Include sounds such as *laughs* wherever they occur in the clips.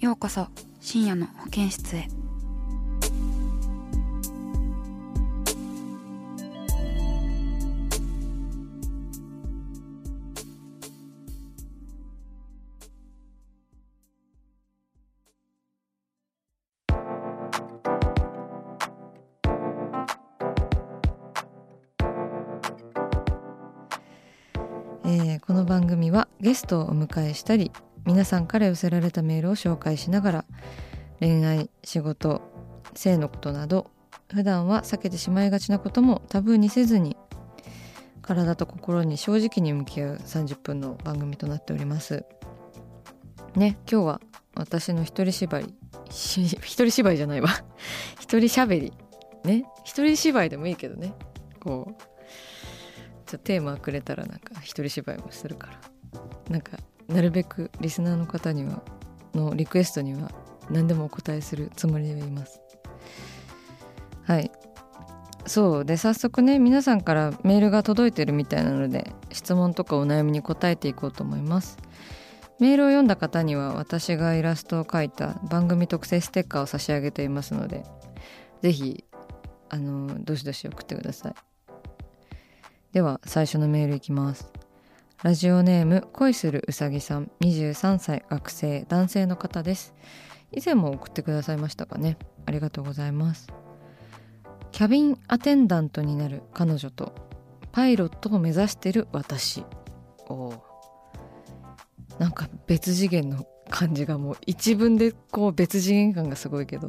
ようこそ深夜の保健室へ。えーこの番組はゲストをお迎えしたり皆さんから寄せられたメールを紹介しながら恋愛仕事性のことなど普段は避けてしまいがちなこともタブーにせずに体と心に正直に向き合う30分の番組となっております。ね今日は私の一人芝居 *laughs* 一人芝居じゃないわ。*laughs* 一人喋り。ね一人芝居でもいいけどね。こうちょっとテーマくれたらなんか一人芝居もするから。なんかなるべくリスナーの方にはのリクエストには何でもお答えするつもりでいます。はい。そうで早速ね皆さんからメールが届いてるみたいなので質問とかお悩みに答えていこうと思います。メールを読んだ方には私がイラストを描いた番組特製ステッカーを差し上げていますのでぜひあのどしどし送ってください。では最初のメールいきます。ラジオネーム恋するうさぎさん。23歳学生男性の方です。以前も送ってくださいましたかね。ありがとうございます。キャビンアテンダントになる彼女とパイロットを目指してる私。おなんか別次元の感じがもう一文でこう別次元感がすごいけど、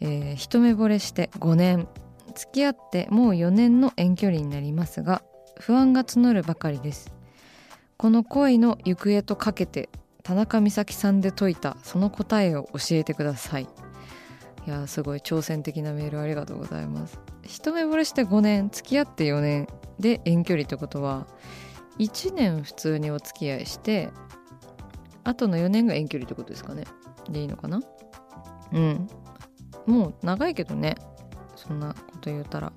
えー一目惚れして5年。付き合ってもう4年の遠距離になりますが不安が募るばかりです。この恋の行方とかけて田中美咲さんで解いたその答えを教えてください。いやすごい挑戦的なメールありがとうございます。一目惚れして5年付き合って4年で遠距離ってことは1年普通にお付き合いしてあとの4年が遠距離ってことですかね。でいいのかな？うん。もう長いけどね。そんなこと言うたら。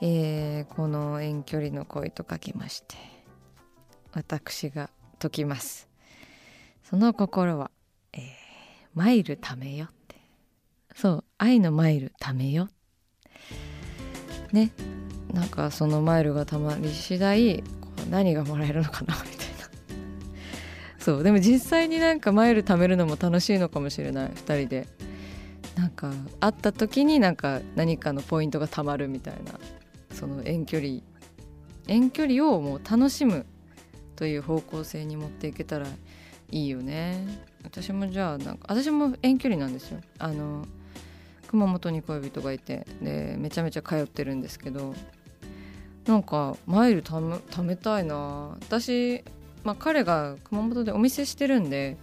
えーこの遠距離の恋とかけまして私が解きます。その心は、えーマイル貯めよって。そう愛のマイル貯めよ。ね。なんかそのマイルがたまり次第何がもらえるのかなみたいな。そうでも実際になんかマイル貯めるのも楽しいのかもしれない2人で。なんか会った時になんか何かのポイントがたまるみたいな。その遠距離遠距離をもう楽しむという方向性に持っていけたらいいよね。私もじゃあなんか私も遠距離なんですよ。あの熊本に恋人がいてでめちゃめちゃ通ってるんですけどなんかマイルため貯めたいな。私、まあ、彼が熊本でお店してるんで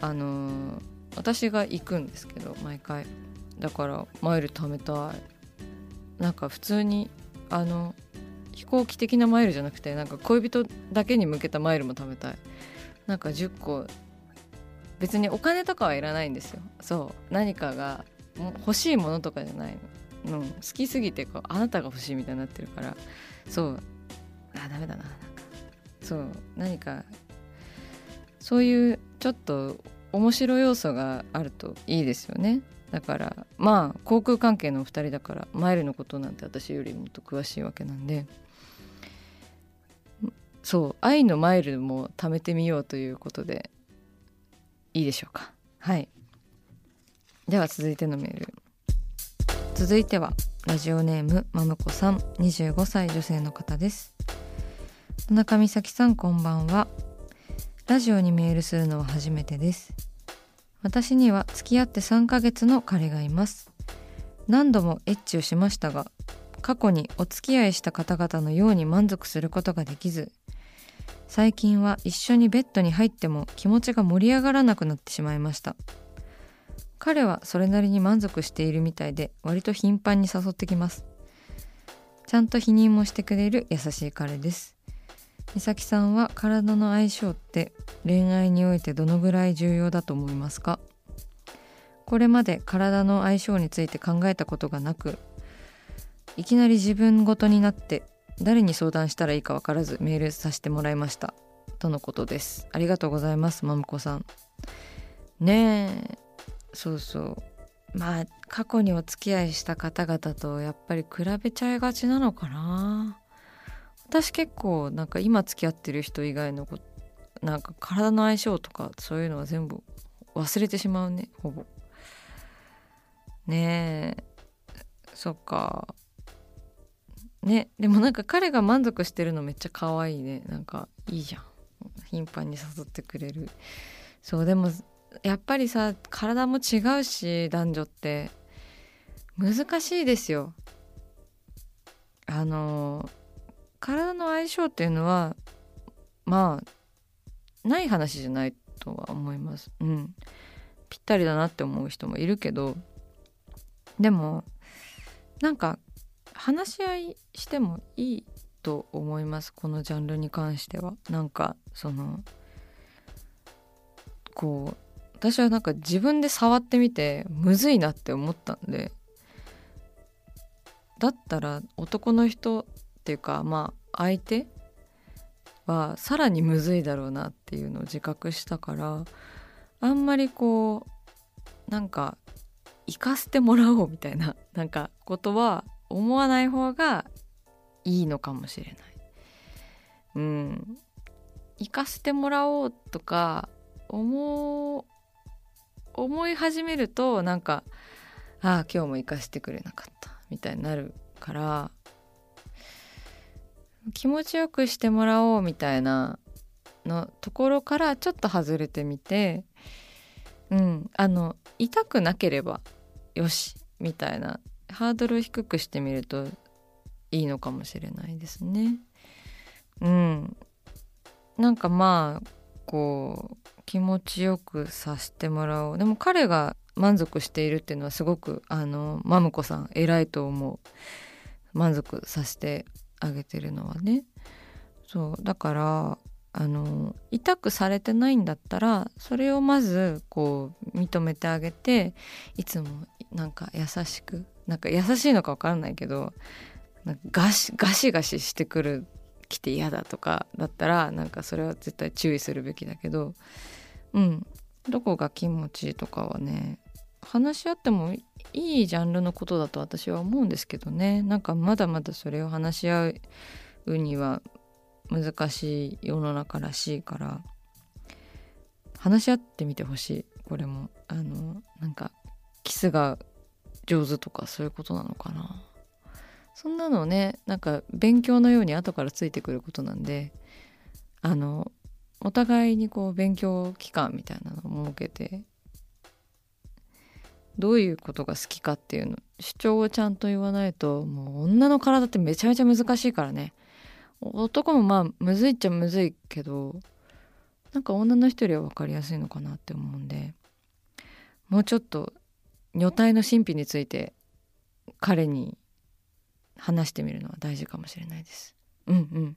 あの私が行くんですけど毎回。だからマイル貯めたい。なんか普通にあの飛行機的なマイルじゃなくてなんか恋人だけに向けたマイルも貯めたい。なんか10個別にお金とかはいらないんですよ。そう。何かが欲しいものとかじゃないの、う。ん、好きすぎてこうあなたが欲しいみたいになってるから。そう。あダメだな。なんかそう。何かそういうちょっと面白い要素があるといいですよね。だからまあ航空関係のお二人だからマイルのことなんて私よりもっと詳しいわけなんで。そう愛のマイルも貯めてみようということでいいでしょうか。はい。では続いてのメール。続いてはラジオネームまむこさん。25歳女性の方です。田中美咲さんこんばんは。ラジオにメールするのは初めてです。私には付き合って3ヶ月の彼がいます。何度もエッチをしましたが過去にお付き合いした方々のように満足することができず最近は一緒にベッドに入っても気持ちが盛り上がらなくなってしまいました。彼はそれなりに満足しているみたいで割と頻繁に誘ってきます。ちゃんと否認もしてくれる優しい彼です。美咲さんは体の相性って恋愛においてどのぐらい重要だと思いますか？これまで体の相性について考えたことがなくいきなり自分ごとになって誰に相談したらいいか分からずメールさせてもらいました。とのことです。ありがとうございますまむこさん。ねえ。そうそう。まあ過去にお付き合いした方々とやっぱり比べちゃいがちなのかな。私結構なんか今付き合ってる人以外のことなんか体の相性とかそういうのは全部忘れてしまうねほぼ。ねえ。そっか。ねでもなんか彼が満足してるのめっちゃ可愛いね。なんかいいじゃん。頻繁に誘ってくれる。そうでもやっぱりさ体も違うし男女って。難しいですよ。あの体の相性っていうのはまあない話じゃないとは思います。うん。ぴったりだなって思う人もいるけどでもなんか話し合いしてもいいと思います。このジャンルに関しては。なんかそのこう私はなんか自分で触ってみてむずいなって思ったんでだったら男の人っていうかまあ相手はさらにむずいだろうなっていうのを自覚したからあんまりこうなんか行かせてもらおうみたいな *laughs* なんかことは思わない方がいいのかもしれない。うん。行かせてもらおうとか思い始めるとなんかああ今日も行かせてくれなかったみたいになるから気持ちよくしてもらおうみたいなのところからちょっと外れてみてうんあの痛くなければよしみたいなハードルを低くしてみるといいのかもしれないですね。うん。なんかまあこう気持ちよくさせてもらおうでも彼が満足しているっていうのはすごくあのマムコさん偉いと思う満足させてあげてるのはね。そう。だからあの痛くされてないんだったらそれをまずこう認めてあげていつもなんか優しくなんか優しいのか分からないけどガシガシガシしてくる来て嫌だとかだったらなんかそれは絶対注意するべきだけどうん。どこが気持ちいいとかはね話し合ってもいいジャンルのことだと私は思うんですけどね。なんかまだまだそれを話し合うには難しい世の中らしいから。話し合ってみてほしい。これも。あのなんかキスが上手とかそういうことなのかな。そんなのねなんか勉強のように後からついてくることなんであのお互いにこう勉強期間みたいなのを設けてどういうことが好きかっていうの。主張をちゃんと言わないともう女の体ってめちゃめちゃ難しいからね。男もまあむずいっちゃむずいけどなんか女の人よりは分かりやすいのかなって思うんで。もうちょっと女体の神秘について彼に話してみるのは大事かもしれないです。うんうん。